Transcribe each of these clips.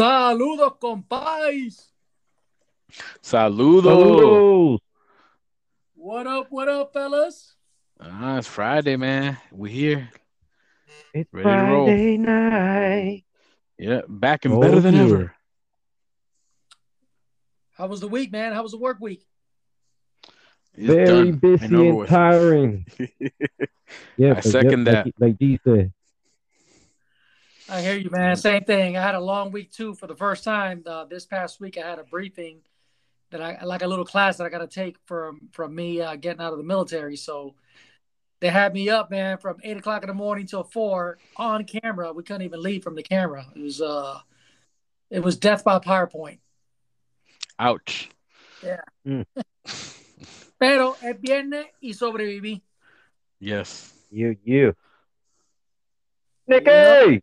Saludos, compais. Saludos. Saludos. What up, what up, fellas? Ah, it's Friday, man. We here. It's Ready to roll. Friday night. Yeah, back and Oh, better than yeah. ever. How was the week, man? How was the work week? It's Very done busy over and tiring. Yeah, I but second yep, that. Like, like G said. I hear you, man. Same thing. I had a long week too for the first time. Uh, this past week, I had a briefing that I like a little class that I got to take from from me uh, getting out of the military. So they had me up, man, from eight o'clock in the morning till four on camera. We couldn't even leave from the camera. It was uh, it was death by PowerPoint. Ouch. Yeah. Pero es viernes y sobreviví. Yes. You, you. Nicky! Yep.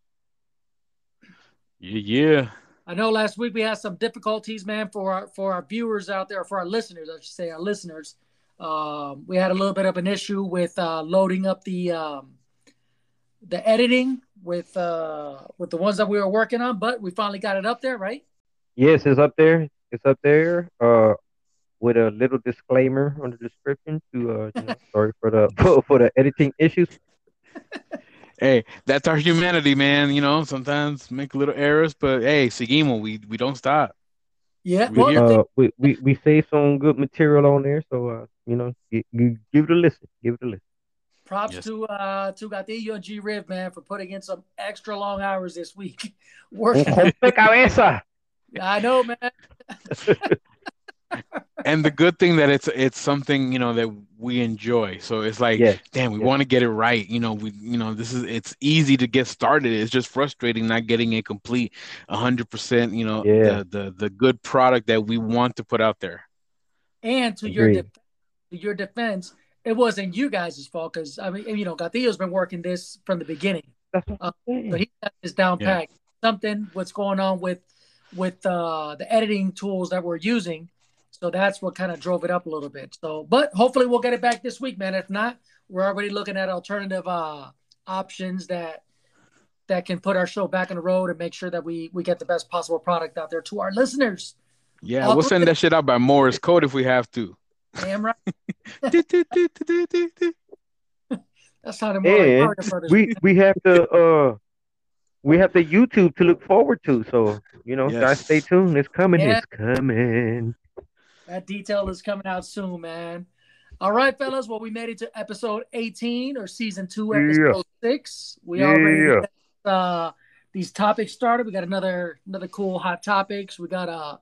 Yeah, yeah. I know last week we had some difficulties, man, for our for our viewers out there, for our listeners, I should say, our listeners. Um, we had a little bit of an issue with uh, loading up the um, the editing with uh, with the ones that we were working on, but we finally got it up there, right? Yes, it's up there. It's up there. Uh, with a little disclaimer on the description to uh, you know, sorry for the for, for the editing issues. Hey, that's our humanity, man. You know, sometimes make little errors, but hey, seguimos. We we don't stop. Yeah. We Well, here. Uh, we, we we saved some good material on there, so uh, you know, you, you give it a listen. Give it a listen. props Yes. to uh, to Gatillo and G Riv, man, for putting in some extra long hours this week. Working. Rompecabezas. I know, man. And the good thing that it's it's something, you know, that we enjoy. So it's like, Yes. damn, we yes. want to get it right. You know, we you know, this is it's easy to get started. It's just frustrating not getting a complete hundred percent, you know, Yeah. the, the the good product that we want to put out there. And to your Agreed. def- to your defense, it wasn't you guys' fault because I mean, you know, Gatillo's been working this from the beginning, That's what Uh, so he got this down Yeah. pat. Something what's going on with with uh, the editing tools that we're using, so that's what kind of drove it up a little bit. So, but hopefully we'll get it back this week, man. If not, we're already looking at alternative uh, options that that can put our show back on the road and make sure that we we get the best possible product out there to our listeners. Yeah, I'll we'll put send it- that shit out by Morse code if we have to. Damn right. That sounded more like And Mario Brothers. we we have to uh we have the YouTube to look forward to. So you know, Yes. guys, stay tuned. It's coming. Yeah. It's coming. That detail is coming out soon, man. All right, fellas. Well, we made it to episode 18 or season two, Yeah. episode six. We Yeah. already got, uh, these topics started. We got another another cool hot topics. We got uh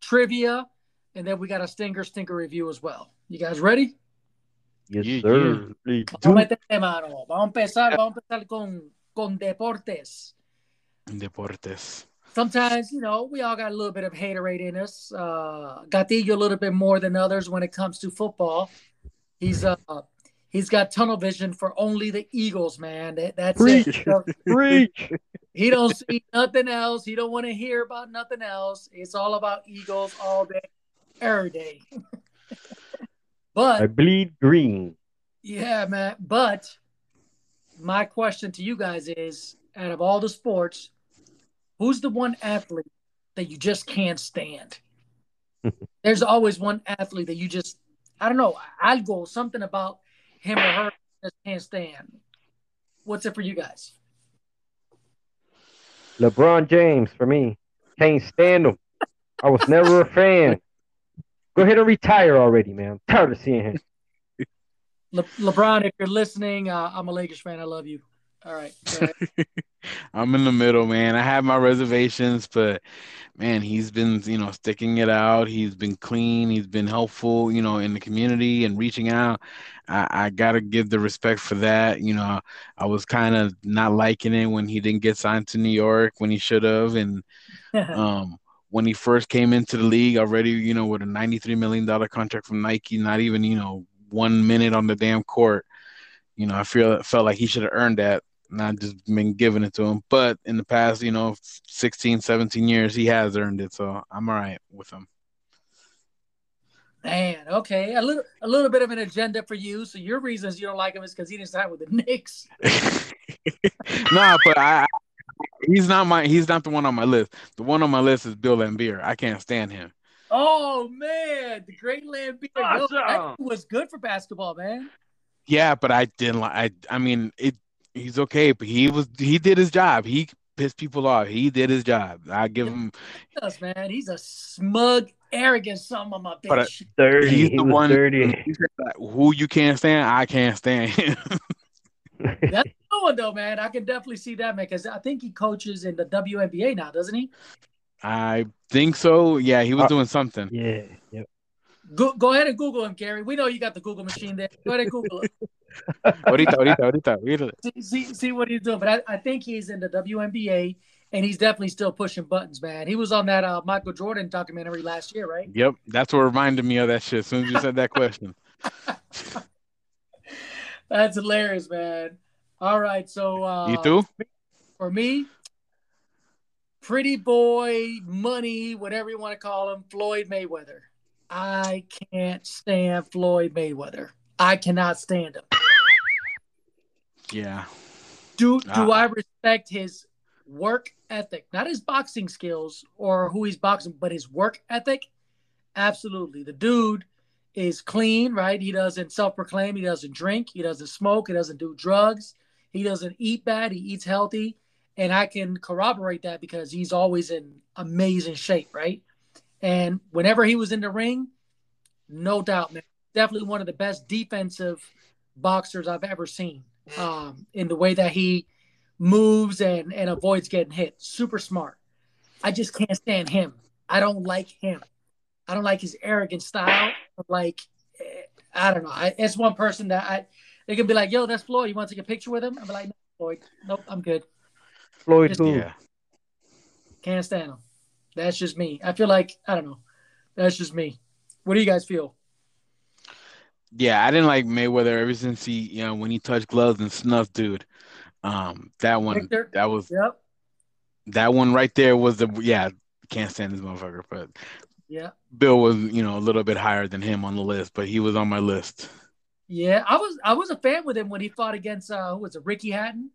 trivia, and then we got a stinker stinker review as well. You guys ready? Yes, sir. Vamos a meterle mano. Vamos a empezar. Vamos a empezar con con deportes. Deportes. Sometimes you know we all got a little bit of haterade in us uh gatillo a little bit more than others when it comes to football he's uh he's got tunnel vision for only the eagles man that, that's Preach. it So Preach. he don't see nothing else he don't want to hear about nothing else it's all about eagles all day every day but I bleed green. yeah, man. But my question to you guys is out of all the sports, who's the one athlete that you just can't stand? There's always one athlete that you just, I don't know, algo, something about him or her just can't stand. What's it for you guys? LeBron James for me. Can't stand him. I was never a fan. Go ahead and retire already, man. I'm tired of seeing him. Le- LeBron, if you're listening, uh, I'm a Lakers fan. I love you. All right. I'm in the middle, man. I have my reservations, but man, he's been, you know, sticking it out. He's been clean. He's been helpful, you know, in the community and reaching out. I, I gotta give the respect for that. You know, I was kind of not liking it when he didn't get signed to New York when he should have, and um, when he first came into the league already, you know, with a $93 million contract from Nike, not even, you know, one minute on the damn court. You know, I feel felt like he should have earned that, not just been giving it to him. But in the past, you know, 16, 17 years, he has earned it. So I'm all right with him. Man, okay, a little, a little bit of an agenda for you. So your reasons you don't like him is because he didn't sign with the Knicks. nah, but I he's not my he's not the one on my list. The one on my list is Bill Laimbeer. I can't stand him. Oh man, the great Laimbeer Yo, that Awesome. was good for basketball, man. Yeah, but I didn't like. I I mean, it. He's okay, but he was he did his job. He pissed people off. He did his job. I give him. He does, man. He's a smug, arrogant son of a But I- bitch. Dirty. He's he the was one dirty. he said that, who you can't stand. I can't stand him. That's no one though, man. I can definitely see that, man, because I think he coaches in the WNBA now, doesn't he? I think so. Yeah, he was Uh, doing something. yeah. Yep. Go, go ahead and Google him, Gary. We know you got the Google machine there. Go ahead and Google it. Ahorita, ahorita, ahorita. See, see, see what he's doing. But I, I think he's in the WNBA, and he's definitely still pushing buttons, man. He was on that uh, Michael Jordan documentary last year, right? Yep, that's what reminded me of that shit. As soon as you said that question. That's hilarious, man. All right, so uh, You too? for me, pretty boy, money, whatever you want to call him, Floyd Mayweather. I can't stand Floyd Mayweather. I cannot stand him. Yeah. Do do Ah. I respect his work ethic, not his boxing skills or who he's boxing, but his work ethic? Absolutely. The dude is clean, right? He doesn't self-proclaim. He doesn't drink. He doesn't smoke. He doesn't do drugs. He doesn't eat bad. He eats healthy, and I can corroborate that because he's always in amazing shape, right? And whenever he was in the ring, no doubt, man, definitely one of the best defensive boxers I've ever seen. Um, in the way that he moves and and avoids getting hit, super smart. I just can't stand him. I don't like him. I don't like his arrogant style. Like, eh, I don't know. I, it's one person that I they can be like, "Yo, that's Floyd. You want to take a picture with him?" I'm like, "No, Floyd. Nope, I'm good. Floyd Just- who? Yeah. Can't stand him." That's just me. I feel like I don't know. That's just me. What do you guys feel? Yeah, I didn't like Mayweather ever since he, you know, when he touched gloves and snuff, dude. Um, that one, Victor? that was Yep. that one right there was the yeah. Can't stand this motherfucker, but Yeah. Bill was, you know, a little bit higher than him on the list, but he was on my list. Yeah. I was I was a fan with him when he fought against uh who was it, Ricky Hatton?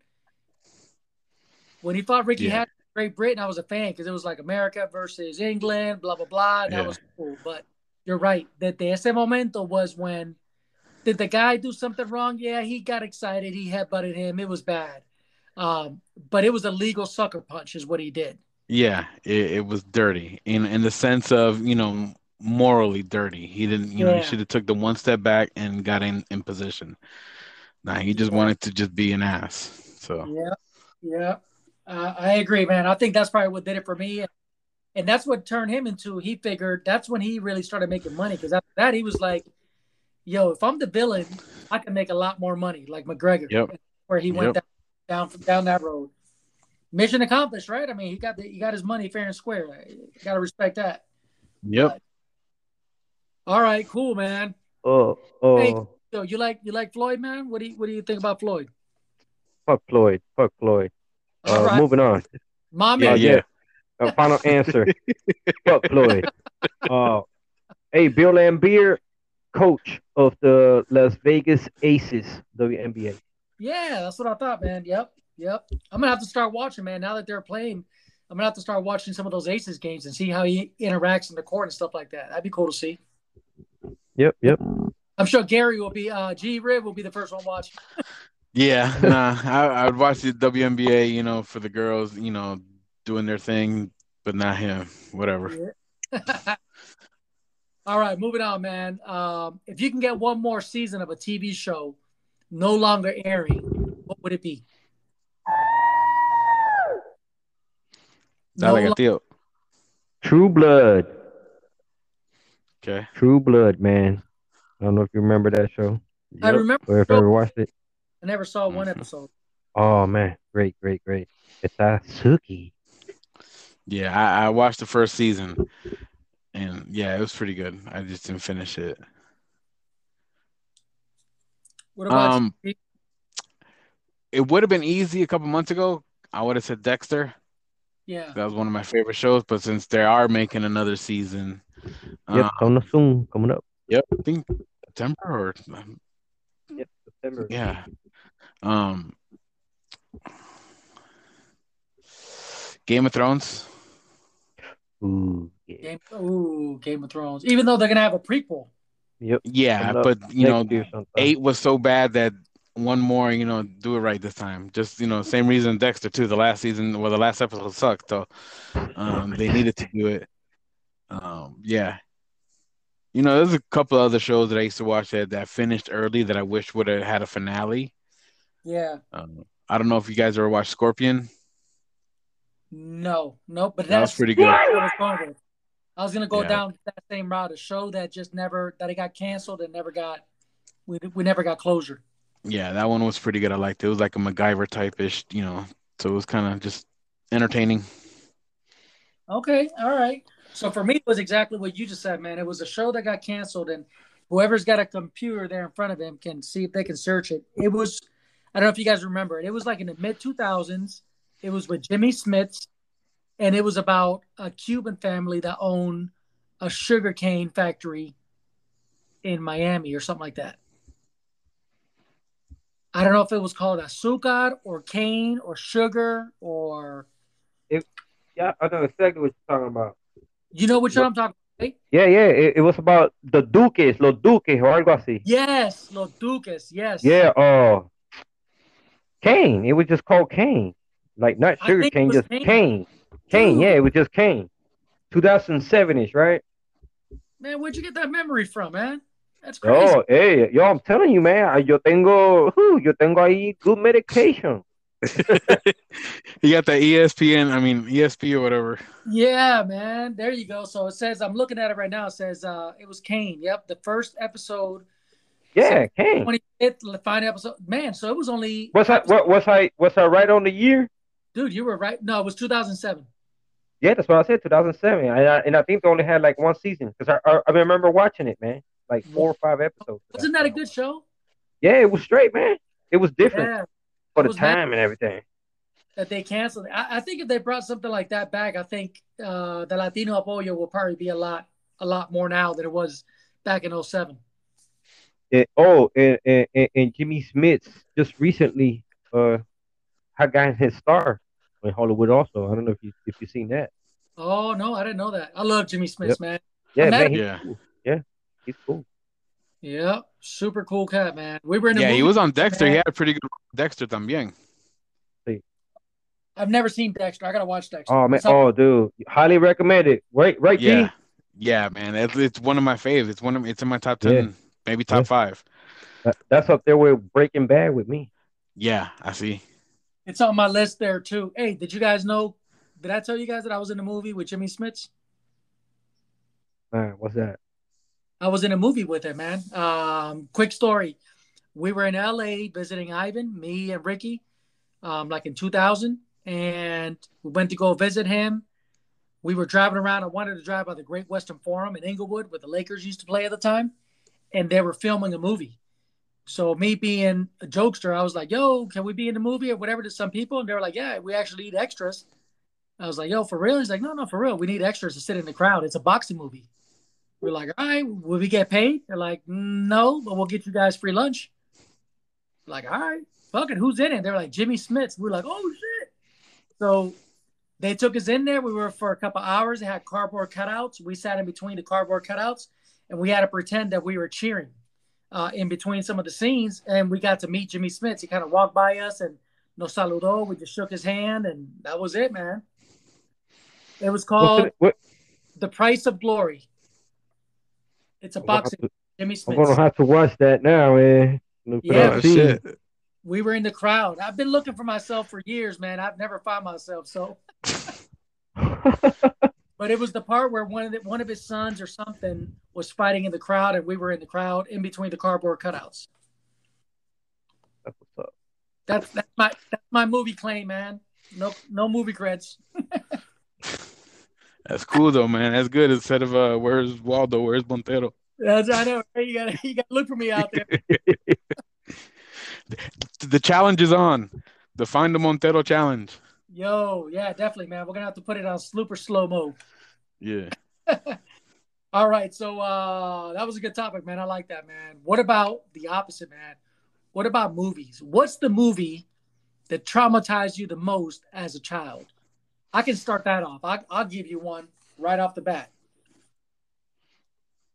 When he fought Ricky Yeah. Hatton in Great Britain, I was a fan because it was like America versus England, blah blah blah. That Yeah. was cool. But you're right. That the ese momento was when did the guy do something wrong? Yeah, he got excited. He headbutted him. It was bad. Um, but it was a legal sucker punch, is what he did. Yeah, it, it was dirty in in the sense of, you know, morally dirty. He didn't, you know, Yeah. he should have took the one step back and got in in position. Nah, he just Yeah. wanted to just be an ass. So Yeah, yeah, uh, I agree, man. I think that's probably what did it for me, and that's what turned him into. He figured that's when he really started making money because after that he was like, "Yo, if I'm the villain, I can make a lot more money." Like McGregor, Yep. where he went Yep. down, down down that road. Mission accomplished, right? I mean, he got the, he got his money fair and square. Got to respect that. Yep. All right, cool, man. Oh, oh, Hey. So you like you like Floyd, man? What do you what do you think about Floyd? fuck Floyd, fuck Floyd. Uh, right, moving on. Mommy. Uh, man. Yeah. A final answer. fuck Floyd. Uh, hey, Bill Laimbeer, coach of the Las Vegas Aces, WNBA. Yeah, that's what I thought, man. Yep, yep. I'm gonna have to start watching, man. Now that they're playing, I'm gonna have to start watching some of those Aces games and see how he interacts in the court and stuff like that. That'd be cool to see. Yep, yep. I'm sure Gary will be, uh, G Rib will be the first one watching. Yeah, nah, I, I'd watch the WNBA, you know, for the girls, you know, doing their thing, but not him. Whatever. Yeah. All right, moving on, man. Um, if you can get one more season of a TV show no longer airing, what would it be? Dale, No lo- True Blood. Okay. True Blood, man. I don't know if you remember that show I Yep. remember. or if you ever watched it. I never saw one Mhm. episode. Oh man, great, great, great. It's Sookie. Yeah, I, I watched the first season, and yeah, it was pretty good. I just didn't finish it. What about Um, you? It would have been easy a couple months ago. I would have said Dexter. Yeah. That was one of my favorite shows. But since they are making another season, Yep, uh, coming soon, coming up. yep, I think September or Yep, September. yeah. Um, Game of Thrones. Ooh, yeah. Game, ooh, Game of Thrones. Even though they're gonna have a prequel. Yep. Yeah, Coming up but you know, next year sometime. eight was so bad that one more, you know, do it right this time. Just you know, same reason Dexter too. The last season, well, the last episode sucked, so um, they needed to do it. Um, yeah, you know, there's a couple other shows that I used to watch that that finished early that I wish would have had a finale. Yeah. Um, I don't know if you guys ever watched Scorpion. No, no, but That was that's pretty good. I was going with. I was gonna go Yeah. down that same route, a show that just never that it got canceled and never got we we never got closure. Yeah, that one was pretty good. I liked it. It was like a MacGyver type ish, you know, so it was kind of just entertaining. Okay, all right. So for me, it was exactly what you just said, man. It was a show that got canceled, and whoever's got a computer there in front of him can see if they can search it. It was, I don't know if you guys remember it. It was like in the mid 2000s. It was with Jimmy Smits, and it was about a Cuban family that owned a sugarcane factory in Miami or something like that. I don't know if it was called azúcar or cane or sugar or Yeah, I know exactly what you're talking about. you know which one I'm talking. About, right? Yeah, yeah. It, it was about the Duques, los Duques, or algo así. Yes, Los Duques. Yes. Yeah, uh, Cane. It was just called Cane. Like not sugar cane, just Cane. Cane. Cane, Dude. yeah, it was just Cane. 2007 ish, right? Man, where'd you get that memory from, man? That's crazy. Oh, hey, yo, I'm telling you, man. I- Yo tengo, uh, yo tengo ahí good medication. You got the ESPN, I mean ESP or whatever. Yeah, man. There you go. So it says I'm looking at it right now. It says uh it was Cane. Yep, the first episode, Yeah, Cane. 25th final episode. Man, so it was only Was I what was I was I right on the year? dude, you were right. No, it was 2007. Yeah, that's what I said, 2007. And I, and I think they only had like one season because I, I I remember watching it, man. Like four or five episodes. Wasn't that a good show? Yeah, it was straight, man. It was different Yeah. for the mad. time and everything. That they canceled. I, I think if they brought something like that back, I think uh the Latino apoyo will probably be a lot a lot more now than it was back in 07. And- oh, and, and, and- and Jimmy Smits just recently uh had gotten his star in Hollywood also. I don't know if you if you've seen that. Oh no, I didn't know that. I love Jimmy Smits, Yep. man. Yeah, man, he's Yeah. cool. Yeah, he's cool. Yep, super cool cat, man. We were in a Yeah, he was on Dexter. He had a pretty good Dexter también. I've never seen Dexter. I gotta watch Dexter. Oh man, oh dude, highly recommend it. Right, right, G? Yeah. Yeah, man. It's, it's one of my faves. It's one of it's in my top ten, Yeah. maybe top Yeah. five. That's up there with Breaking Bad with me. Yeah, I see. It's on my list there too. Hey, did you guys know? Did I tell you guys that I was in a movie with Jimmy Smits? Man, what's that? I was in a movie with him, man. Um, quick story. We were in LA visiting Ivan, me and Ricky, um, like in 2000, and we went to go visit him. We were driving around. I wanted to drive by the Great Western Forum in Inglewood, where the Lakers used to play at the time, and they were filming a movie. So me being a jokester, I was like, "Yo, can we be in the movie or whatever?" To some people, and they were like, "Yeah, we actually need extras." I was like, "Yo, for real?" He's like, "No, no, for real. We need extras to sit in the crowd. It's a boxing movie." We're like, "All right, will we get paid?" They're like, "No, but we'll get you guys free lunch." Like, all right, fuck it. Who's in it? They're like Jimmy Smits. We're like, "Oh shit!" So they took us in there. We were for a couple hours. They had cardboard cutouts. We sat in between the cardboard cutouts, and we had to pretend that we were cheering uh, in between some of the scenes. And we got to meet Jimmy Smits. He kind of walked by us and nos saludó. We just shook his hand, and that was it, man. It was called it, what, The Price of Glory. It's a I'm, gonna have boxing. to, Jimmy Smits. I'm gonna have to watch that now, man. Look Yeah, that scene. shit. We were in the crowd. I've been looking for myself for years, man. I've never found myself. So, but it was the part where one of the, one of his sons or something was fighting in the crowd, and we were in the crowd in between the cardboard cutouts. That's what's up. That's that's my that's my movie claim, man. No no movie creds. That's cool though, man. That's good. Instead of uh, where's Waldo? Where's Montero? That's I know. right? You gotta you gotta look for me out there. The challenge is on. The Find the Montero challenge. Yo, yeah, definitely, man. We're gonna have to put it on super slow mo. Yeah. All right, so uh that was a good topic, man. I like that, man. What about the opposite, man? What about movies? What's the movie that traumatized you the most as a child? I can start that off. I, I'll give you one right off the bat.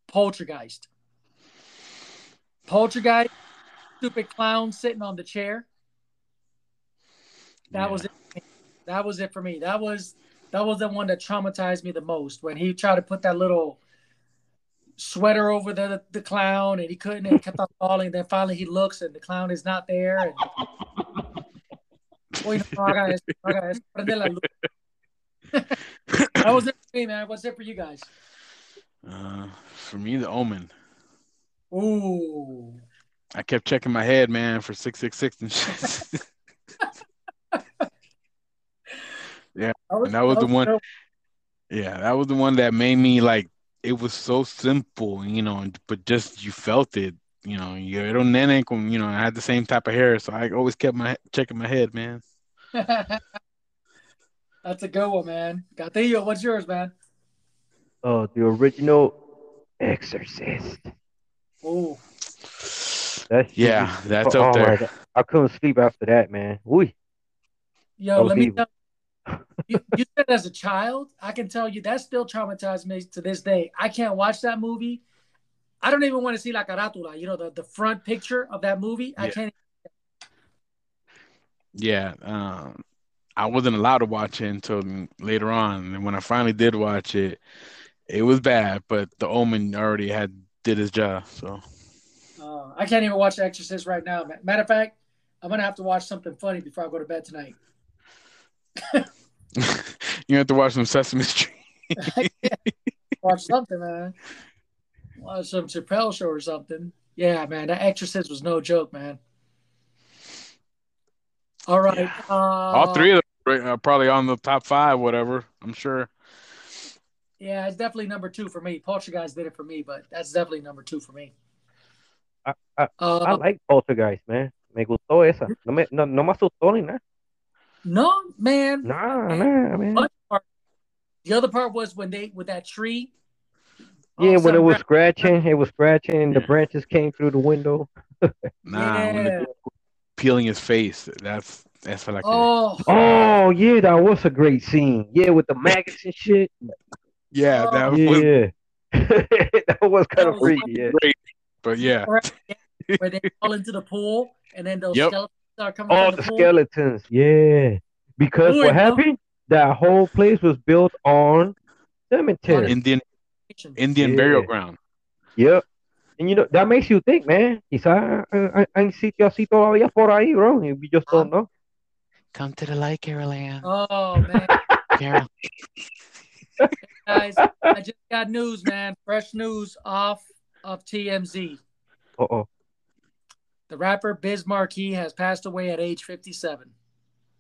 Poltergeist. Poltergeist, stupid clown sitting on the chair. That Yeah. was it. That was it for me. That was that was the one that traumatized me the most when he tried to put that little sweater over the the clown and he couldn't and kept on falling. Then finally he looks and the clown is not there. And, Uy, no, haga eso, haga eso, prende la luz. that was it for me, man. What's it for you guys? Uh, for me, the Omen. Ooh. I kept checking my head, man, for six six six and shit. That And that was the one- dope. yeah, that was the one that made me like. It was so simple, you know, but just you felt it. You know, yo era un nene you know, I had the same type of hair, so I always kept my checking my head, man. That's a good one, man. Gatillo, what's yours, man? Uh, the original Exorcist. Oh. That's Yeah, that's oh, up my there. I couldn't sleep after that, man. Ooh. Yo, That was let me tell you, you said as a child, I can tell you that still traumatized me to this day. I can't watch that movie. I don't even want to see La Carátula, you know, the, the front picture of that movie. I can't. Yeah, um, I wasn't allowed to watch it until later on, and when I finally did watch it, it was bad. But The Omen already had did his job, so Uh, I can't even watch The Exorcist right now. Matter of fact, I'm gonna have to watch something funny before I go to bed tonight. you have to watch some Sesame Street. Watch something, man. Watch some Chappelle show or something. Yeah, man, that Exorcist was no joke, man. All right. Yeah. Uh, All three of them are probably on the top five, whatever. I'm sure. Yeah, it's definitely number two for me. Poltergeist did it for me, but that's definitely number two for me. I- I- uh, I like Poltergeist, man. Me gustó esa. No me, no, no me asustó ni nada. No, man. Nah, nah, man. One part- The other part was when they with that tree. Yeah, when um, it was scratching, it was scratching. The Yeah. branches came through the window. Nah, when the Yeah. peeling his face, that's that's for like a- Oh, Oh yeah, that was a great scene. Yeah, with the maggots and shit. yeah, that oh. was Yeah, that was kind That of was freaky. Yeah. great. But yeah, where they fall into the pool and then those Yep. skeletons start coming Oh, from the the, pool. skeletons. Yeah, because Ooh, what happened? That whole place was built on cemetery. Indian Indian burial ground. Yep. And you know that makes you think, man. Quizá eh, hay, hay sitio así todavía por ahí, bro. and We just don't know. Come to the light, Carol Anne. Oh man, Carol. guys, I just got news, man. Fresh news off of TMZ. Uh oh. The rapper Biz Markie has passed away at age 57.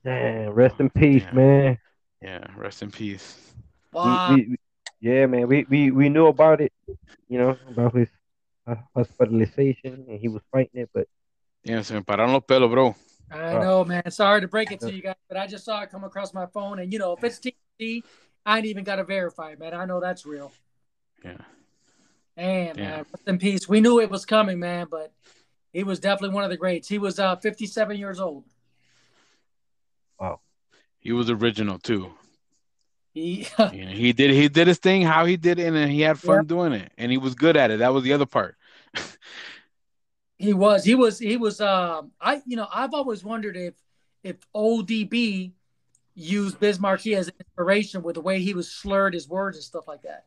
Damn. Rest in peace, Damn. man. Yeah, rest in peace. Wow. we- we- yeah, man. We, we we knew about it, you know, about his uh, hospitalization, and he was fighting it, but Yeah, se me pararon los pelos, bro. I know, man. Sorry to break it to you guys, but I just saw it come across my phone. And, you know, if it's TMZ, I ain't even got to verify it, man. I know that's real. Yeah. Man, Yeah. man, rest in peace. We knew it was coming, man, but he was definitely one of the greats. He was uh, 57 years old. Wow. He was original too. He, You know, he did he did his thing how he did it, and he had fun Yep. doing it, and he was good at it. That was the other part. he was, he was, he was. Um, I, you know, I've always wondered if if ODB used Bismarck Markie as inspiration with the way he was slurred his words and stuff like that.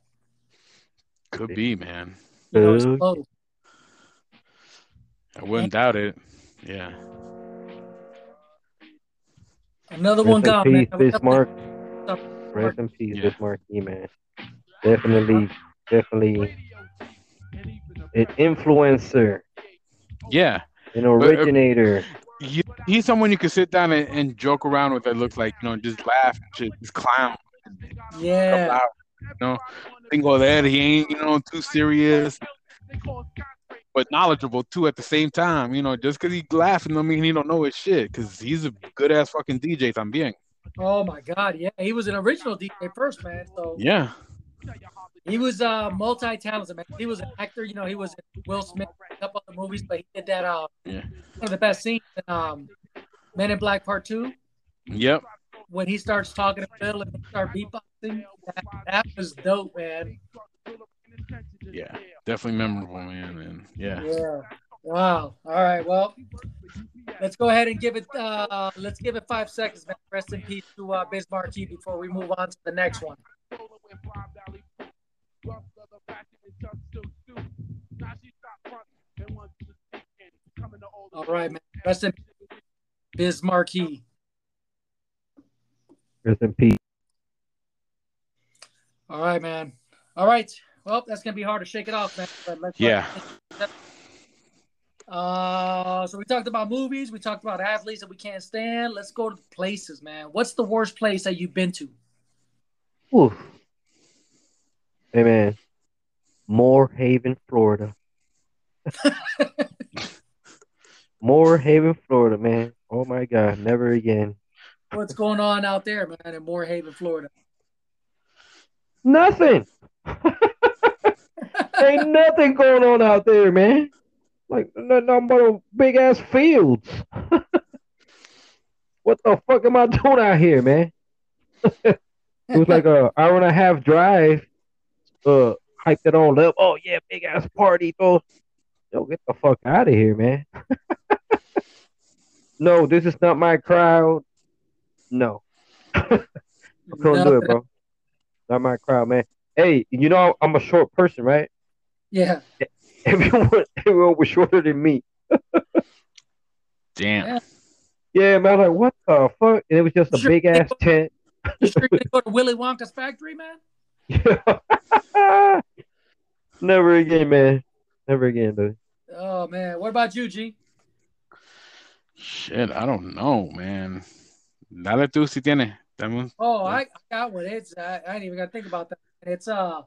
Could be, man. You know, his flow. I wouldn't doubt it. Yeah. Another rest one in gone, peace, man. Bismarck. Stuff- Rest in peace, Yeah. Bismarck, man. Definitely, definitely an influencer, Yeah. an uh, originator. You, he's someone you could sit down and, and joke around with that looks like, you know, just laugh and shit, just clown. Yeah. Out, you know, single oh, that he ain't, you know, too serious, but knowledgeable too at the same time. You know, just because he laughing don't mean he don't know his shit. Because he's a good ass fucking DJ I'm being. Oh my God, yeah, he was an original DJ first, man. So Yeah. he was uh multi-talented, man. He was an actor, you know. He was Will Smith, a couple other movies, but he did that. Uh, Yeah. one of the best scenes in um, Men in Black Part Two. Yep. when he starts talking to Bill and they start beatboxing, that, that was dope, man. Yeah, definitely memorable, man. And yeah. Yeah. Wow. All right. Well, let's go ahead and give it. Uh, let's give it five seconds, man. Rest in peace to uh, Biz Markie before we move on to the next one. All right, man. Rest in peace, Biz Markie. Rest in peace. All right, man. All right. Well, that's gonna be hard to shake it off, man. But let's Yeah. Uh, so we talked about movies. We talked about athletes that we can't stand. Let's go to places, man. What's the worst place that you've been to? Oof. Hey man, Moore Haven, Florida. Moore Haven, Florida, man. Oh my God, never again. What's going on out there, man, in Moore Haven, Florida? Nothing. Ain't nothing going on out there, man. Like no- nothing but big ass fields. what the fuck am I doing out here, man? it was like a hour and a half drive. Uh, hyped it all up. Oh yeah, big ass party, though. Yo, get the fuck out of here, man. no, this is not my crowd. No, I couldn't do it, bro. Not my crowd, man. Hey, you know I'm a short person, right? Yeah. Everyone, everyone was shorter than me. Damn. Yeah, man. I'm like, what the fuck? And it was just a Sure. big ass tent. You sure you go to Willy Wonka's factory, man? Never again, man. Never again, dude. Oh man. What about you, G? Shit, I don't know, man. Dale tú si tienes. Dame un- Oh, I, I got one. It's I, I ain't even gotta think about that. It's uh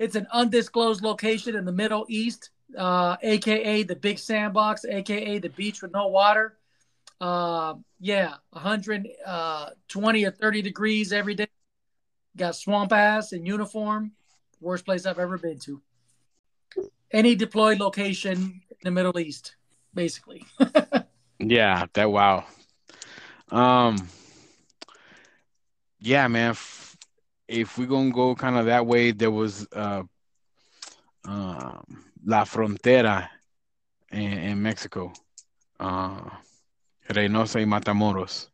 it's an undisclosed location in the Middle East, uh, aka the big sandbox, aka the beach with no water. Uh, yeah, 120 uh, or 30 degrees every day. Got swamp ass in uniform. Worst place I've ever been to. Any deployed location in the Middle East, basically. Yeah, that wow. Um yeah, man. If we're gonna go kind of that way, there was uh um La Frontera in, in Mexico. Uh Reynosa y Matamoros.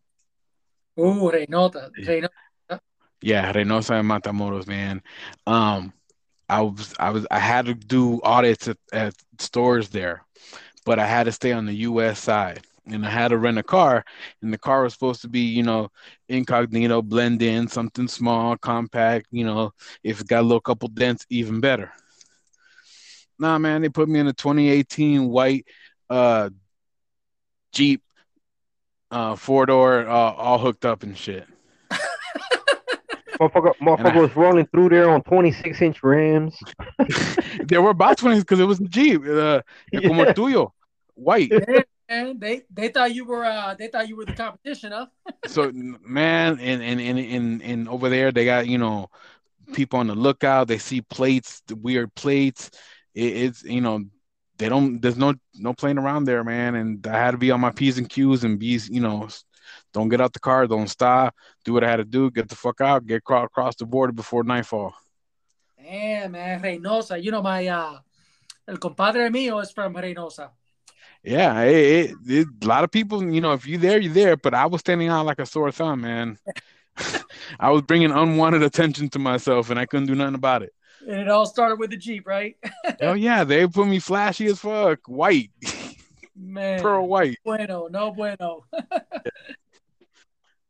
Ooh, Reynolda. Reynolda. Yeah, Reynosa and Matamoros, man. Um, I was, I was, I had to do audits at, at stores there, but I had to stay on the U.S. side, and I had to rent a car, and the car was supposed to be, you know, incognito, blend in, something small, compact. You know, if it got a little couple dents, even better. Nah, man, they put me in a 2018 white uh Jeep, uh four door, uh, all hooked up and shit. Motherfucker, motherfucker was rolling through there on 26 inch rims. There were about 20 because it was a Jeep, uh, como tuyo, white. Man. They they thought you were uh they thought you were the competition, huh? So man, and and and and and over there they got you know people on the lookout. They see plates, the weird plates. It, it's you know they don't. There's no no playing around there, man. And I had to be on my p's and q's and be you know. Don't get out the car. Don't stop. Do what I had to do. Get the fuck out. Get cro- across the border before nightfall. Damn, man, Reynosa. You know my uh el compadre mío is from Reynosa. Yeah, it, it, it- a lot of people, you know, if you there, you're there. But I was standing out like a sore thumb, man. I was bringing unwanted attention to myself, and I couldn't do nothing about it. And it all started with the Jeep, right? Oh yeah, they put me flashy as fuck, white, Man. pearl white. Bueno, no bueno.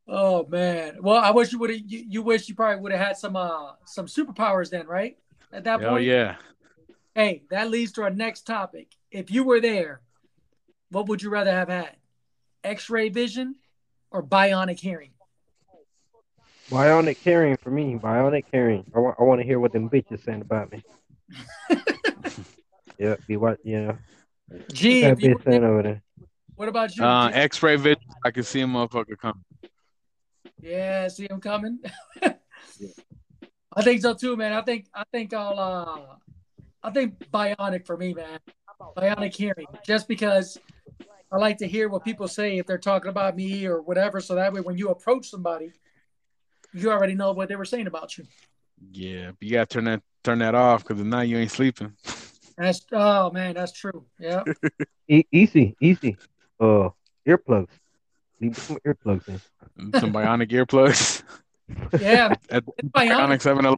oh man. Well, I wish you would have you, you wish you probably would have had some uh some superpowers then, right? At that Oh point. Oh yeah. Hey, that leads to our next topic. If you were there, what would you rather have had? X-ray vision or bionic hearing? Bionic carrying for me. Bionic carrying. I want. I want to hear what them bitches saying about me. yeah, be what? Yeah, Gee, that if you bitch saying over there. what about you? Uh, G? X-ray vision. I can see a motherfucker coming. Yeah, see him coming. I think so too, man. I think I think I'll uh I think bionic for me, man. Bionic hearing. Just because I like to hear what people say if they're talking about me or whatever. So that way, when you approach somebody, you already know what they were saying about you. Yeah, but you gotta turn that turn that off because now you ain't sleeping. That's oh man, that's true. Yeah. E- easy, easy. Uh, earplugs. Leave some earplugs in. Some bionic earplugs. Yeah. At It's bionic. Bionic 7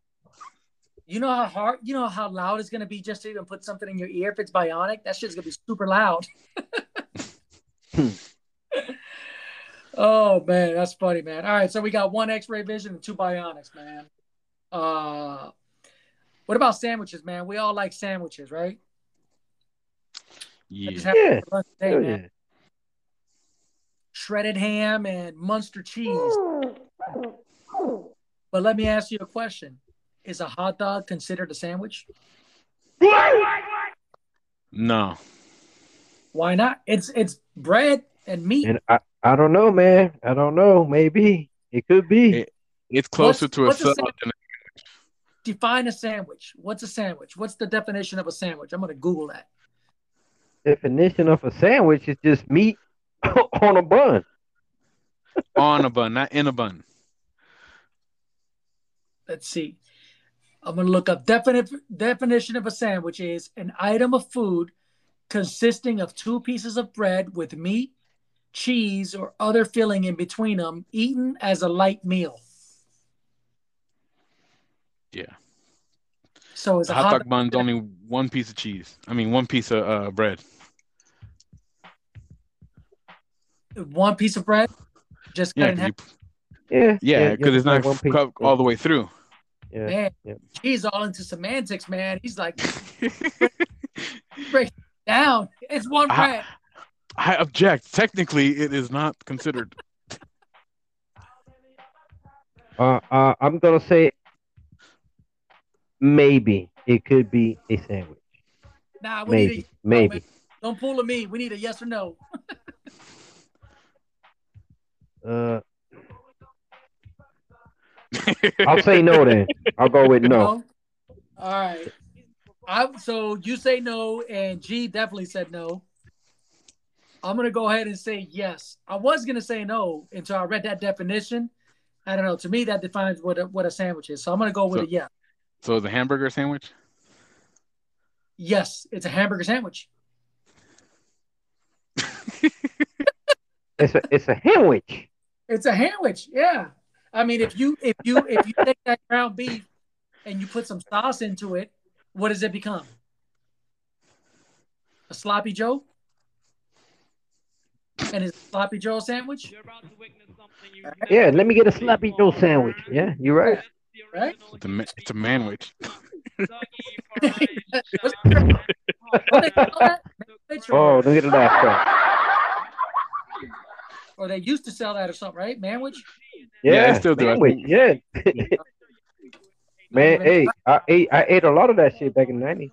You know how hard, you know how loud it's gonna be just to even put something in your ear if it's bionic. That shit's gonna be super loud. oh man, that's funny, man. All right, so we got one X-ray vision and two bionics, man. Uh, what about sandwiches, man? We all like sandwiches, right? Yeah. Yeah. lunch today, man. yeah. Shredded ham and Munster cheese. But let me ask you a question: Is a hot dog considered a sandwich? No. Why not? It's it's bread and meat. And I, I don't know, man. I don't know. Maybe it could be. It- It's closer What's- to a what's a sub sandwich? than Define a sandwich. What's a sandwich? What's the definition of a sandwich? I'm gonna Google that. Definition of a sandwich is just meat on a bun. on a bun, not in a bun. Let's see. I'm gonna look up definite definition of a sandwich is an item of food consisting of two pieces of bread with meat, cheese, or other filling in between them, eaten as a light meal. Yeah. So is a hot dog bun's only one piece of cheese. I mean, one piece of uh, bread. one piece of bread, just cut Yeah, half. you, Yeah. yeah, because it's not one cut all the way through. Yeah. Man, yeah. he's all into semantics, man. He's like break it down. It's one I- bread. I object. Technically, it is not considered. Uh, uh, I'm gonna say maybe it could be a sandwich. Nah, we need Maybe, a maybe. don't pull a me. We need a yes or no. Uh, I'll say no then. I'll go with no. All right. I so you say no, and G definitely said no. I'm gonna go ahead and say yes. I was gonna say no until I read that definition. I don't know. To me, that defines what a, what a sandwich is. So I'm gonna go with So- a yes. so it's a hamburger sandwich. Yes, it's a hamburger sandwich. It's a it's a sandwich. It's a sandwich. Yeah. I mean, if you if you if you take that ground beef and you put some sauce into it, what does it become? A sloppy Joe? And is sloppy Joe a sandwich? Yeah, let me get a sloppy Joe sandwich. Yeah, you're right. Right? It's a ma- it's a manwich. What they call that? Manwich Oh, Or, don't get the last part. or they used to sell that or something, right? Manwich? Yeah, Yeah, they still do, I sandwich. Yeah. Man, hey, I ate I ate a lot of that shit back in the 90s.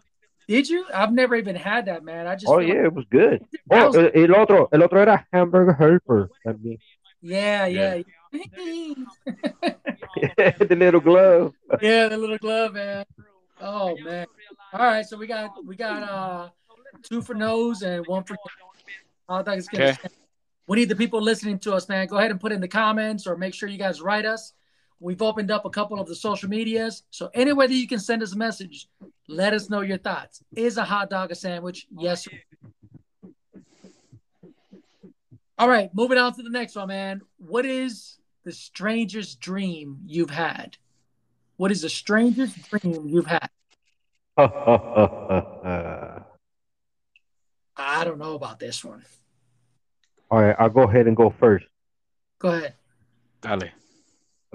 Did you? I've never even had that, man. I just Oh yeah, like- it was good. Oh, was- el, el otro, el otro era hamburger helper. También. yeah, yeah. the little glove. Yeah, the little glove, man. Oh man. All right, so we got we got uh two for nose and one for I think it's good. Okay. We need the people listening to us, man. Go ahead and put in the comments or make sure you guys write us. We've opened up a couple of the social medias. So anywhere that you can send us a message, let us know your thoughts. Is a hot dog a sandwich? Yes. All right, moving on to the next one, man. What is the strangest dream you've had? What is the strangest dream you've had? I don't know about this one. All right, I'll go ahead and go first Go ahead. Dale.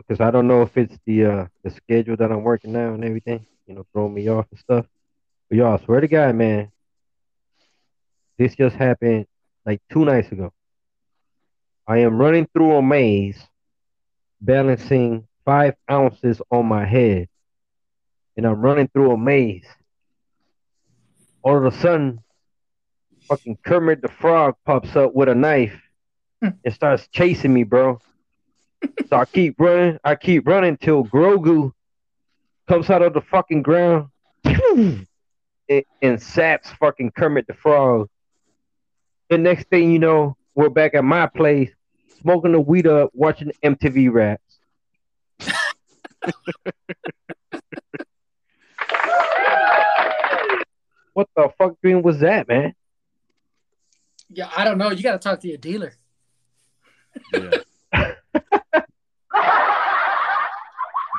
Because I don't know if it's the uh the schedule that I'm working now and everything, you know, throwing me off and stuff. But y'all, I swear to God, man, this just happened like two nights ago. I am running through a maze, balancing five ounces on my head, and I'm running through a maze. All of a sudden, fucking Kermit the Frog pops up with a knife and starts chasing me, bro. So I keep running, I keep running till Grogu comes out of the fucking ground and, and saps fucking Kermit the Frog. the next thing you know, we're back at my place, smoking the weed up, watching MTV raps. what the fuck dream was that, man? Yeah, I don't know. You got to talk to your dealer. Yeah.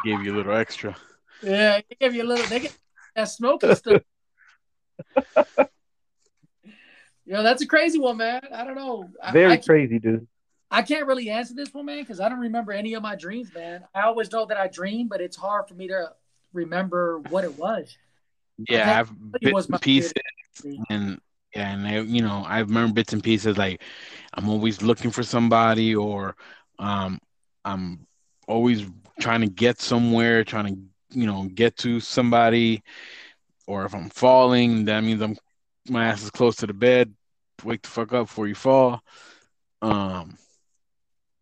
Gave you a little extra. Yeah, they give you a little. They get that smoking stuff. Yeah, that's a crazy one, man. I don't know. Very I, crazy, dude. I can't really answer this one, man, because I don't remember any of my dreams, man. I always know that I dream, but it's hard for me to remember what it was. Yeah, Okay. I've bits was and pieces, dream. and yeah, and I, you know, I remember bits and pieces. Like I'm always looking for somebody, or um, I'm always trying to get somewhere, trying to you know get to somebody, or if I'm falling, that means I'm my ass is close to the bed. Wake the fuck up before you fall. Um,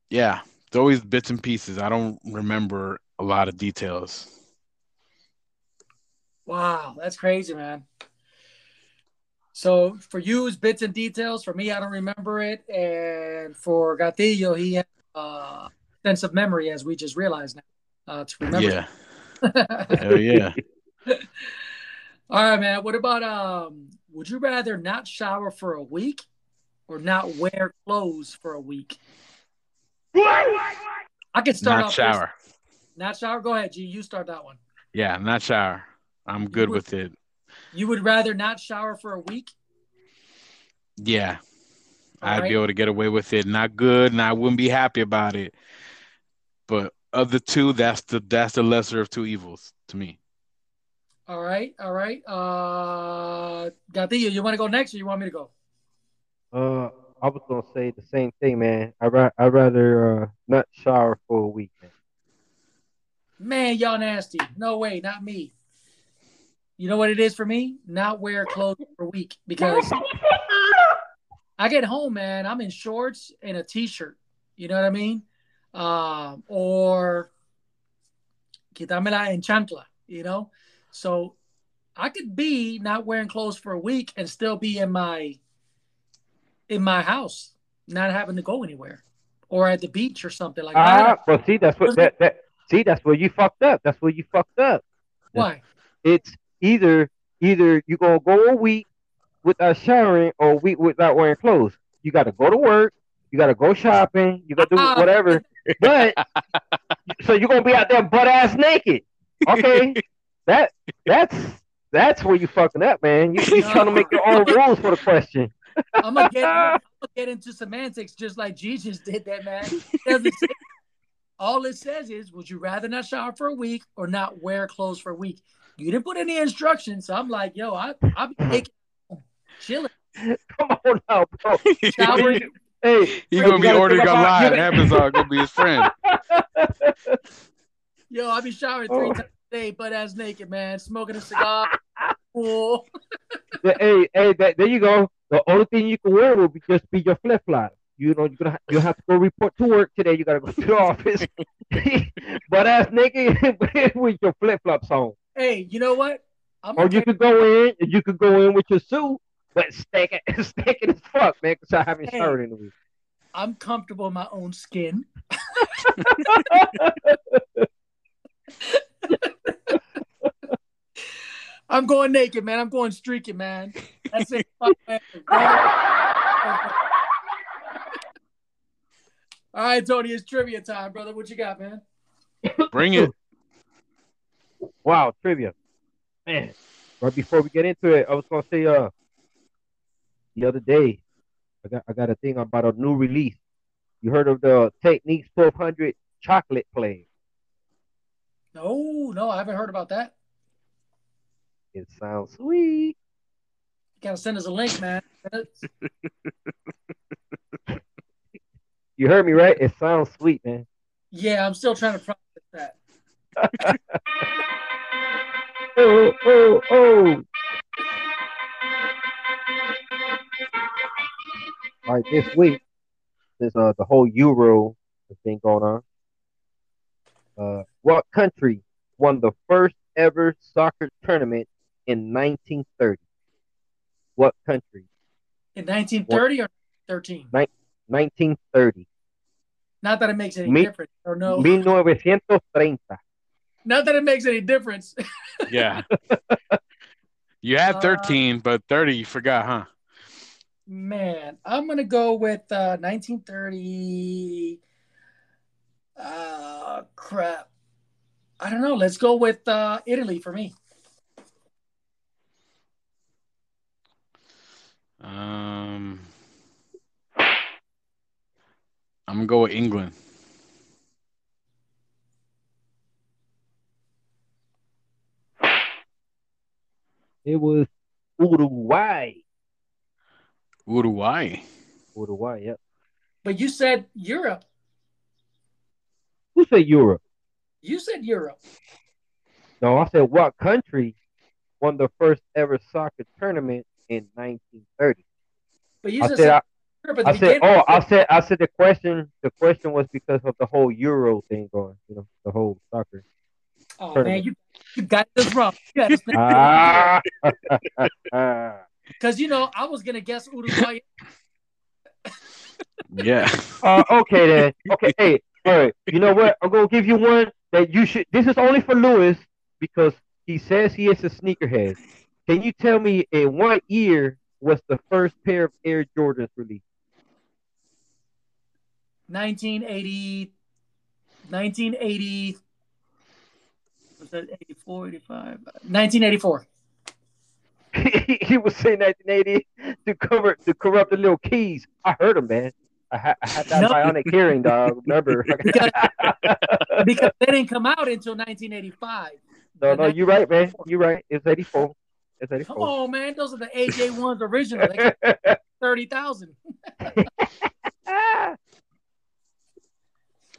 yeah, it's always bits and pieces. I don't remember a lot of details. Wow, that's crazy, man. So for you, it's bits and details. For me, I don't remember it, and for Gatillo, he has uh, sense of memory, as we just realized now, uh, to remember. Yeah, hell yeah. All right, man. What about um? Would you rather not shower for a week or not wear clothes for a week? I could start Not off shower. First. Not shower. Go ahead, G. You start that one. Yeah, not shower. I'm good would- with it. You would rather not shower for a week? Yeah. All I'd right. be able to get away with it. Not good, and I wouldn't be happy about it. But of the two, that's the that's the lesser of two evils to me. All right, all right. Uh, Gatillo, you want to go next, or you want me to go? Uh, I was gonna say the same thing, man. I ra- I rather uh not shower for a week, man. Man, y'all nasty. No way, not me. You know what it is for me? Not wear clothes for a week because I get home, man. I'm in shorts and a t-shirt. You know what I mean? Um, or quitámela en chancla. You know, so I could be not wearing clothes for a week and still be in my in my house, not having to go anywhere, or at the beach or something like Ah, that. well, see, that's what that that see, that's where you fucked up. That's where you fucked up. Why? It's either either you gonna go a week without showering or a week without wearing clothes. You got to go to work. You got to go shopping. You got to do Ah. whatever. But so you're gonna be out there butt ass naked. Okay, that that's that's where you fucking up, man. You you trying to make your own rules for the question. I'm gonna get I'm gonna get into semantics just like Jesus did that, man. It say- all it says is, would you rather not shower for a week or not wear clothes for a week? You didn't put any instructions, so I'm like, yo, I I'll be taking chilling, Come on now, bro. showering. Hey, He's gonna be gotta ordering think about- online. Amazon gonna be his friend. Yo, I'll be showering three Oh. times a day, butt ass naked, man, smoking a cigar. Cool. hey, hey, that, there you go. The only thing you can wear will be just be your flip flop. You know, you're gonna you have to go report to work today. You gotta go to the office, butt ass naked with your flip flops on. Hey, you know what? I'm Or gonna you could go in, you could go in with your suit, but stinking, stinking as fuck, man, because I haven't Hey. showered in a week. I'm comfortable in my own skin. I'm going naked, man. I'm going streaking, man. That's it. Fuck, man. All right, Tony, it's trivia time, brother. What you got, man? Bring it. Wow, trivia. Man, right before we get into it, I was gonna say uh the other day, I got I got a thing about a new release. You heard of the Technics 1200 chocolate play? No, no, I haven't heard about that. It sounds sweet. You gotta send us a link, man. You heard me right? It sounds sweet, man. Yeah, I'm still trying to process that. Oh, oh, oh. All right, this week, since uh, the whole Euro has been going on, uh, what country won the first ever soccer tournament in 1930? What country? In 1930 or 13. 1930. Not that it makes any Mi- difference. Or no. 1930. Not that it makes any difference. Yeah. you had Uh, 13, but 30 you forgot, huh? Man, I'm gonna go with uh, 1930. Uh, crap. I don't know. Let's go with uh, Italy for me. Um, I'm gonna go with England. It was Uruguay. Uruguay. Uruguay, yep. But you said Europe. Who said Europe? You said Europe. No, I said what country won the first ever soccer tournament in 1930? But you I said, said I, Europe I said, oh, I said, I said the question. The question was because of the whole Euro thing going, you know, the whole soccer. oh man, you, you got this wrong. Because you know, I was gonna guess Uruguay. Yeah. uh, okay then. Okay, hey, all right. You know what? I'm gonna give you one that you should. This is only for Lewis because he says he is a sneakerhead. Can you tell me in what year was the first pair of Air Jordans released? 1980, 1980, was that 84, 85? 1984. he was saying 1980 to cover to corrupt the little keys. I heard him, man. I, ha- I had that No. bionic hearing, dog. Remember? Because, because they didn't come out until 1985. no, no, you're right, man. You're right. It's 84. It's 84. Come 84. on, man. Those are the AJ ones original. 30,000.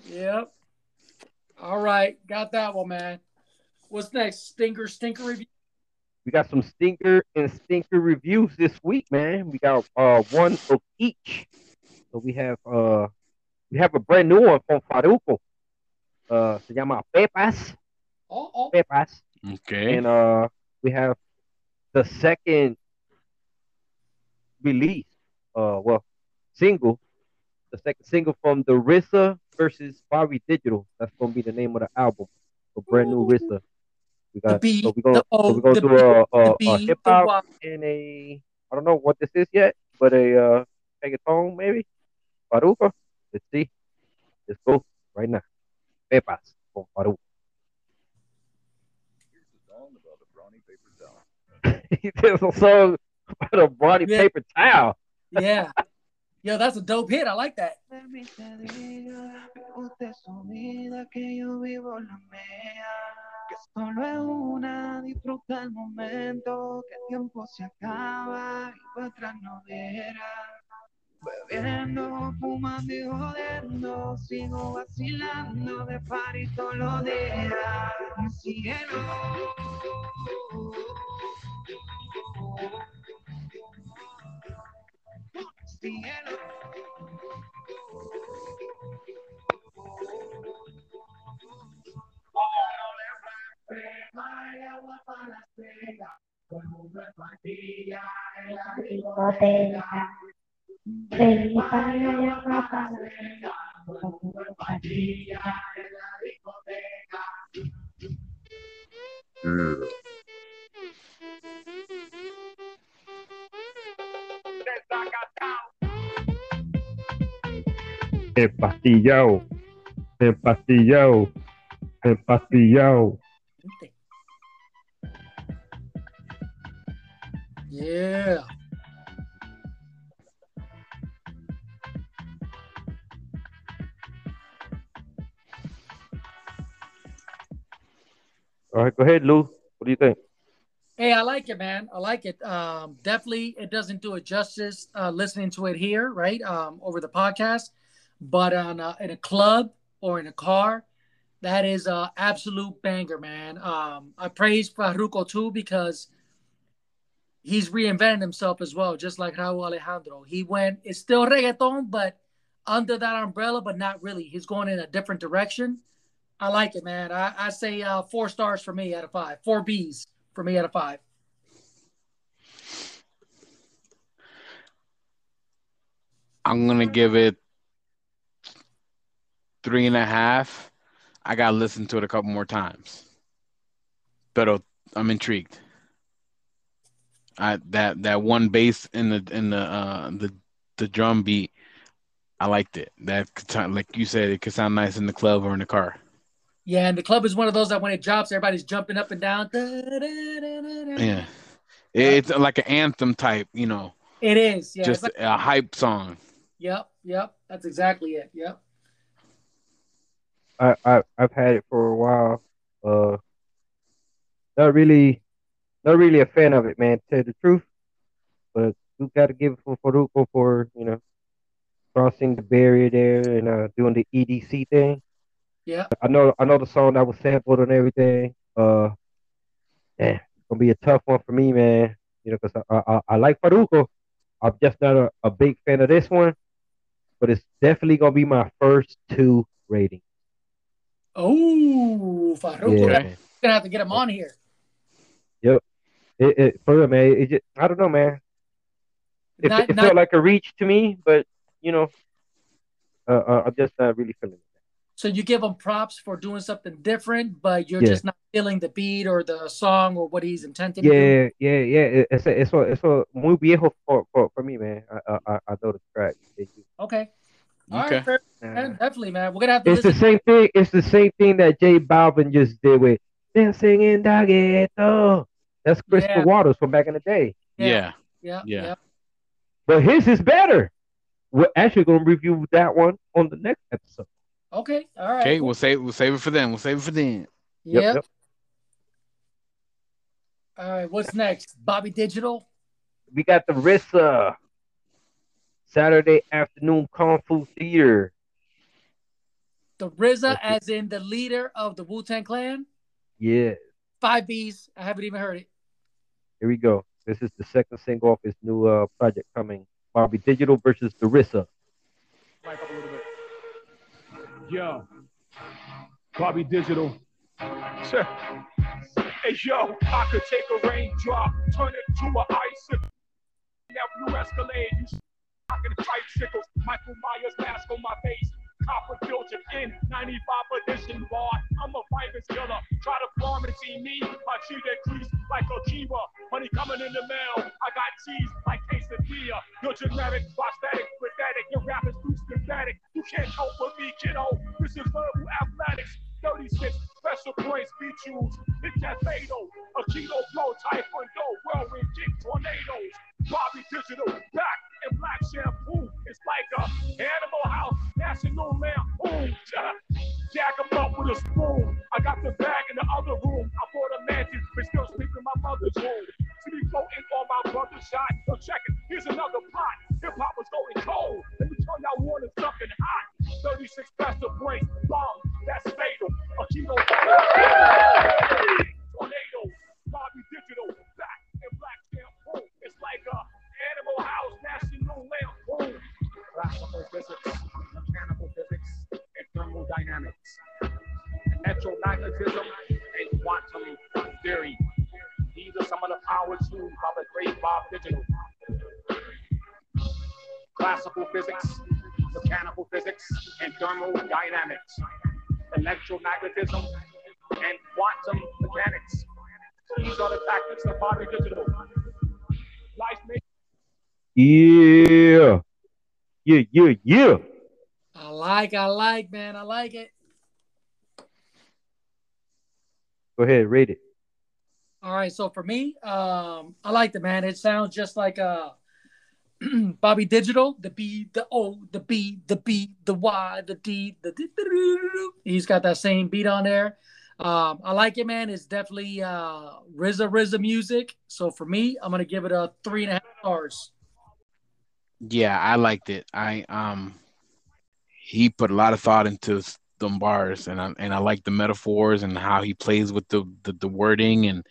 Yep. All right. Got that one, man. What's next? Stinker, stinker review. We got some stinker and stinker reviews this week, man. We got uh one of each. So we have uh we have a brand new one from Farruko. Uh se llama Pepas. Oh, oh. Pepas. Okay. And uh we have the second release, uh well, single, the second single from the RZA versus Bobby Digital. That's gonna be the name of the album. A brand new RZA. We The B, so we gonna the so O, we gonna the do B, a, a, the a B, hip hop Y. and a I don't know what this is yet, but a uh reggaeton maybe. Farruko. Let's see. Let's go right now. Pepas from Farruko. There's a song about a brawny Yeah. paper towel. Yeah. Yo, that's a dope hit. I like that. Que solo es una, disfruta el momento, que el tiempo se acaba y para atrás no. Bebiendo, fumando y jodiendo, sigo vacilando de party todos los días. Mi cielo. Cielo. botella. Prepara una palabra como patilla en la discoteca. Empastillao, empastillao, empastillao. Yeah. All right, go ahead, Lou. What do you think? Hey, I like it, man. I like it. Um, definitely, it doesn't do it justice uh, listening to it here, right, um, over the podcast. But on uh, in a club or in a car, that is an absolute banger, man. Um, I praise Farruko too because he's reinvented himself as well, just like Rauw Alejandro. He went, it's still reggaeton, but under that umbrella, but not really. He's going in a different direction. I like it, man. I, I say uh, four stars for me out of five, four Bs for me out of five. I'm gonna give it three and a half. I gotta listen to it a couple more times. But I'm intrigued. I that that one bass in the in the uh the the drum beat, I liked it. That could sound, like you said, it could sound nice in the club or in the car. Yeah, and the club is one of those that when it drops, everybody's jumping up and down. Yeah, it's like an anthem type, you know. It is, yeah. Just like, a hype song. Yep, yep. That's exactly it. Yep. I, I I've had it for a while. Uh, not really, not really a fan of it, man. To tell the truth, but you got to give it for Farruko for you know crossing the barrier there and uh, doing the EDC thing. Yeah. I know I know the song that was sampled and everything. Uh, yeah, it's gonna be a tough one for me, man. You know, because I, I I like Farruko. I'm just not a, a big fan of this one, but it's definitely gonna be my first two rating. Oh, Farruko. Yeah, We're gonna have to get him on here. Yep. It, it for real, man. It just I don't know, man. It, Not- it not- felt like a reach to me, but you know, uh, uh, I'm just not really feeling it. So you give him props for doing something different, but you're Yeah. just not feeling the beat or the song or what he's intending to. Yeah, yeah, yeah. It's a, it's a, it's a muy viejo for, for, for me, man. I I I- I know the track. Okay. All Okay. right, fair, Uh, definitely, man. We're gonna have to It's the same thing. It's the same thing that J Balvin just did with "Dancing in the Ghetto." That's Crystal Yeah. Waters from back in the day. Yeah. Yeah, Yeah. yeah. But his is better. We're actually gonna review that one on the next episode. Okay, all right. Okay, we'll save we'll save it for them. We'll save it for them. Yep. Yep, yep. All right, what's next? Bobby Digital. We got the RZA Saturday afternoon Kung Fu Theater. The RZA, as in the leader of the Wu Tang Clan. Yeah, Five Bs. I haven't even heard it. here we go. This is the second single off his new uh, project coming. Bobby Digital versus the RZA. mic up a little bit. Yo, Bobby Digital. Sure. Hey yo, I could take a raindrop, turn it to an icicle. That blue Escalade, you rocking tricycles. Michael Myers mask on my face. Copper filter in 95 edition bar. I'm a virus killer. Try to pharmacy me. My cheetah crease like a. Money coming in the mail. I got cheese like quesadilla. Your generic, prosthetic, pathetic. Your rap is too synthetic. You can't cope with me, kiddo. This is verbal athletics. 36 special points, be choose. It's that fatal. A kilo Electromagnetism and quantum mechanics. These are the tactics of Bobby Digital. Life may Yeah. Yeah, yeah, yeah. I like, I like, man. I like it. Go ahead, rate it. All right, so for me, um, I like it, man. It sounds just like uh Bobby Digital, the B, the O, the B, the B, the Y, the D, the D, he's got that same beat on there. Um, I like it, man. It's definitely uh RZA RZA music. So for me, I'm gonna give it a three and a half stars. Yeah, I liked it. I um he put a lot of thought into them bars and I and I like the metaphors and how he plays with the the, the wording and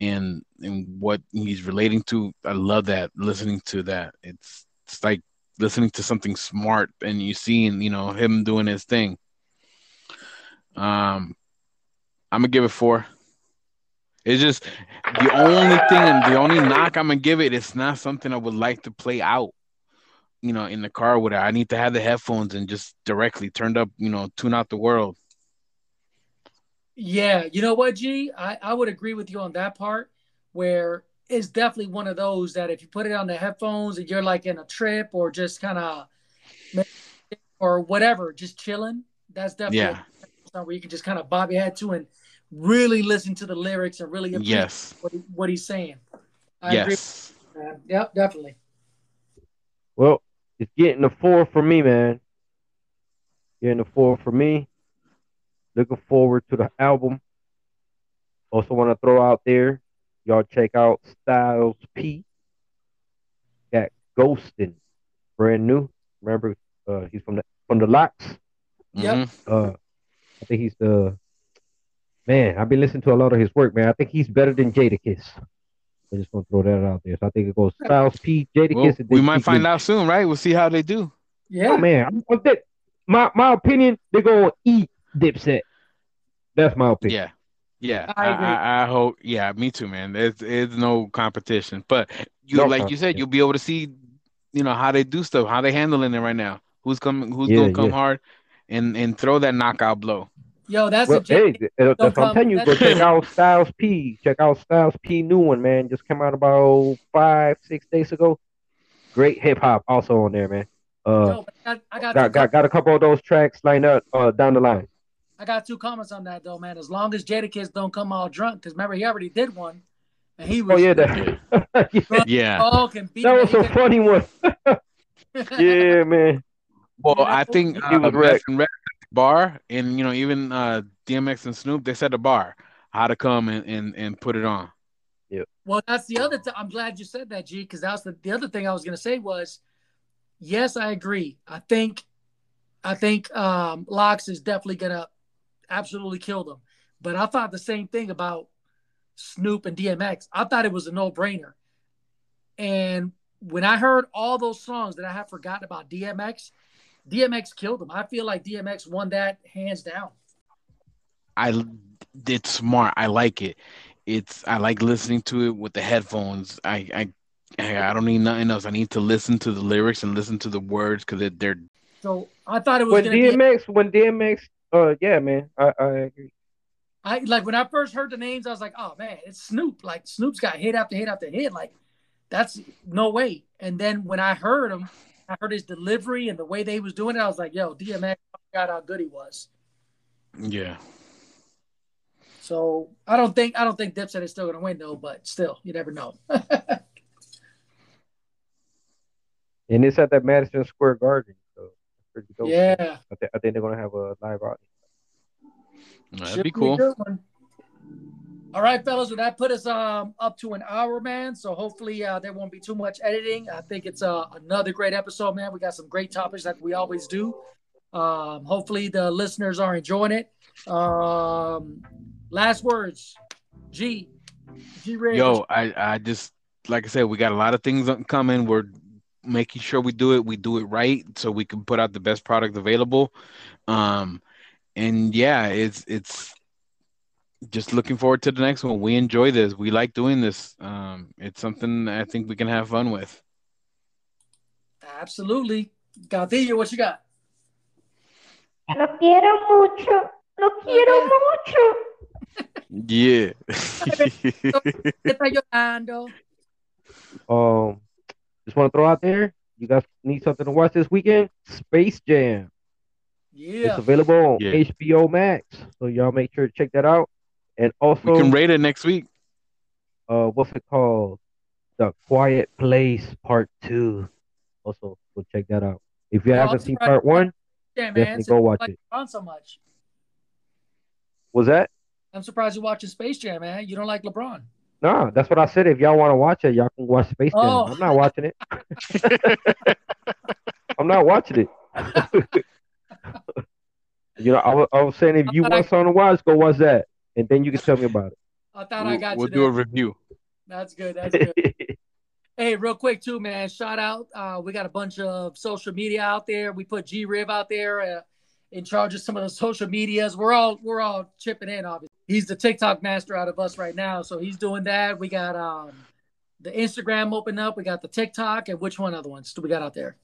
and and what he's relating to. I love that listening to that. It's it's like listening to something smart and you seeing, you know, him doing his thing. Um I'm gonna give it four. It's just the only thing and the only knock I'm gonna give it. It's not something I would like to play out. you know, in the car with it. I need to have the headphones and just directly turned up, you know, tune out the world. Yeah, you know what, G? I, I would agree with you on that part where it's definitely one of those that if you put it on the headphones and you're like in a trip or just kind of or whatever, just chilling, that's definitely Yeah. a where you can just kind of bob your head to and really listen to the lyrics and really appreciate Yes. what, he, what he's saying. I. Yes. with that. Yep, definitely. Well, it's getting a four for me, man. Getting a four for me. Looking forward to the album. Also want to throw out there, y'all check out Styles P. Got Ghostin', brand new. Remember, uh, he's from the from the LOX. Yep. Mhm. Uh, I think he's the man. I've been listening to a lot of his work, man. I think he's better than Jadakiss. I just want to throw that out there. So I think it goes Styles P, Jadakiss. Well, and we might Keith find out soon, right? We'll see how they do. Yeah. Oh man, I'm, I'm thi- my my opinion, they're gonna eat Dipset. That's my opinion. Yeah. Yeah. I I, agree. I, I hope yeah, me too, man. There's there's no competition. But you No like you said, you'll be able to see, you know, how they do stuff, how they handling it right now. Who's coming who's Yeah, gonna come yeah. hard and and throw that knockout blow. Yo, that's Well, a J- hey, that's what I'm telling you. Go check out Styles P. Check out Styles P. New one, man. Just came out about five, six days ago. Great hip hop also on there, man. Uh, Yo, I got, I got, got, got got a couple of those tracks lined up uh, down the line. I got two comments on that though, man. As long as Jadakiss don't come all drunk, because remember he already did one, and he was Oh yeah, that yeah, Yeah. talk beat. that was man. a funny one. yeah, man. Well, I think he uh, was wrecked. and Red set the bar, and you know, even uh, DMX and Snoop, they set the bar how to come and, and, and put it on. Yeah. Well, that's the other. Th- I'm glad you said that, G, because that's the the other thing I was gonna say was, yes, I agree. I think, I think um, LOX is definitely gonna absolutely killed them. But I thought the same thing about Snoop and DMX. I thought it was a no brainer. And when I heard all those songs that I had forgotten about DMX, DMX killed them. I feel like DMX won that hands down. I it's smart. I like it. It's I like listening to it with the headphones. I I I don't need nothing else. I need to listen to the lyrics and listen to the words because they're So I thought it was When gonna be. DMX, when DMX, uh, yeah, man, I, I agree. I like when I first heard the names, I was like, oh man, it's Snoop. Like Snoop's got hit after hit after hit. Like that's no way. And then when I heard him, I heard his delivery and the way they was doing it. I was like, yo, DMX got how good he was. yeah. So I don't think I don't think Dipset is still gonna win though, but still, you never know. And it's at that Madison Square Garden, so it's pretty dope. yeah, I, th- I think they're gonna have a live audience. That'd should be cool. good one. All right, fellas, well, that put us um up to an hour, man. So hopefully uh, there won't be too much editing. I think it's uh, another great episode, man. We got some great topics like we always do. Um, hopefully the listeners are enjoying it. Um, last words, G, G Ray. Yo, I I just like I said, we got a lot of things up- coming. We're making sure we do it. We do it right so we can put out the best product available. Um, and yeah, it's it's just looking forward to the next one. We enjoy this. We like doing this. Um, it's something I think we can have fun with. absolutely. Gatillo, what you got? Lo quiero mucho. Lo quiero mucho. Yeah. ¿Qué está llorando? Um, just want to throw out there, you guys need something to watch this weekend? Space Jam. Yeah. It's available on Yeah. HBO Max, so y'all make sure to check that out. And also, we can rate it next week. uh, what's it called? The Quiet Place Part Two. Also, go check that out. If you Oh, haven't seen surprised- Part One, Yeah, man. definitely Since go watch like it. LeBron so much. was that? I'm surprised you're watching Space Jam, man. You don't like LeBron. No, that's what I said. If y'all want to watch it, y'all can watch Space Jam. Oh. I'm not watching it. I'm not watching it. you know, I was, I was saying if you thought I- want something to watch, go watch that, and then you can tell me about it. I thought I We'll, got we'll you do a review. That's good. That's good. hey, real quick too, man. Shout out. Uh, we got a bunch of social media out there. We put G Riv out there uh, in charge of some of the social medias. We're all we're all chipping in. Obviously, he's the TikTok master out of us right now, so he's doing that. We got um the Instagram open up. We got the TikTok, and which one other ones do we got out there?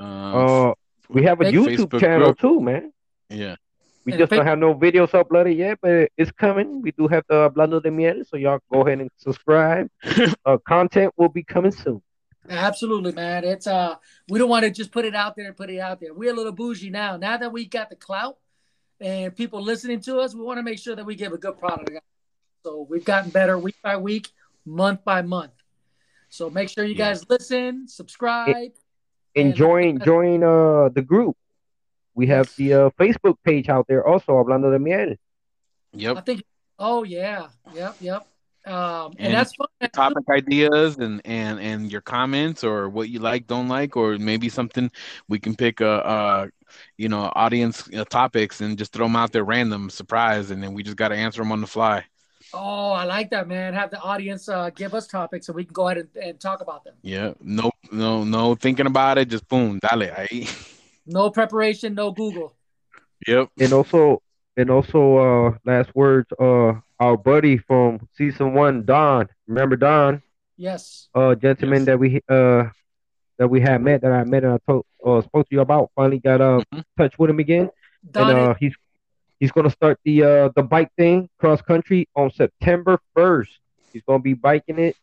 Uh, Uh, we have a Big YouTube Facebook channel group. too, man. yeah. We And just don't have no videos uploaded yet, but it's coming. We do have the Hablando de Miel, so y'all go ahead and subscribe. uh, content will be coming soon. Absolutely, man. It's uh, we don't want to just put it out there and put it out there. We're a little bougie now. Now that we got the clout and people listening to us, we want to make sure that we give a good product. So we've gotten better week by week, month by month. So make sure you Yeah. guys listen, subscribe. And And- join join uh the group. We have the uh, Facebook page out there also, Hablando de Miel. Yep. I think. Oh yeah, yep, yep. Um, and, And that's fun. Topic ideas and and and your comments or what you like, don't like, or maybe something we can pick a, uh you know audience uh, topics and just throw them out there random surprise, and then we just got to answer them on the fly. Oh, I like that, man. Have the audience uh, give us topics so we can go ahead and, and talk about them. Yeah. No. No. No. Thinking about it. Just boom. Dale. Ahí. No preparation, no Google. Yep. And also and also uh last words, uh our buddy from season one, Don. Remember Don? Yes. uh gentleman Yes. that we uh that we had met that I met and I told uh spoke to you about finally got uh Mhm. touch with him again Don, and uh he's he's gonna start the uh the bike thing cross country on September first. He's gonna be biking it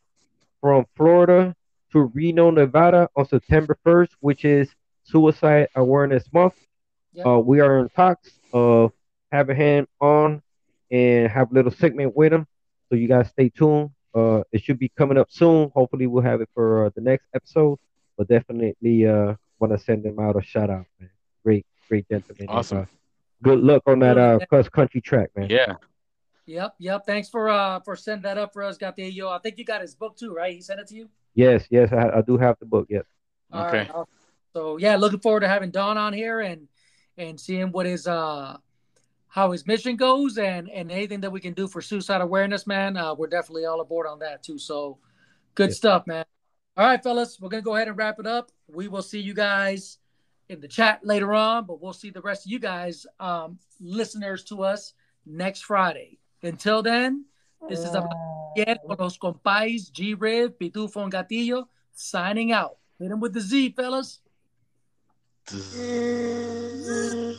from Florida to Reno, Nevada on September first, which is Suicide Awareness Month. Yep. Uh we are in talks of having him on and have a little segment with him. So you guys stay tuned. Uh, it should be coming up soon. Hopefully, we'll have it for uh, the next episode. But definitely, uh, want to send him out a shout out, man. Great, great gentleman. Awesome. Uh, good luck on that uh cross country track, man. Yeah. Yep, yep. Thanks for uh for sending that up for us. Got the yo. I think you got his book too, right? He sent it to you. Yes, yes, I, I do have the book. Yes. All Okay. right. So yeah, looking forward to having Don on here and and seeing what his uh how his mission goes and and anything that we can do for suicide awareness, man. Uh, we're definitely all aboard on that too. So good Yeah. stuff, man. All right, fellas, we're gonna go ahead and wrap it up. We will see you guys in the chat later on, but we'll see the rest of you guys, um, listeners to us next Friday. Until then, this is Again, con los compais, G Riv, Pitufo, and Gatillo, signing out. Hit him with the Z, fellas. Woo!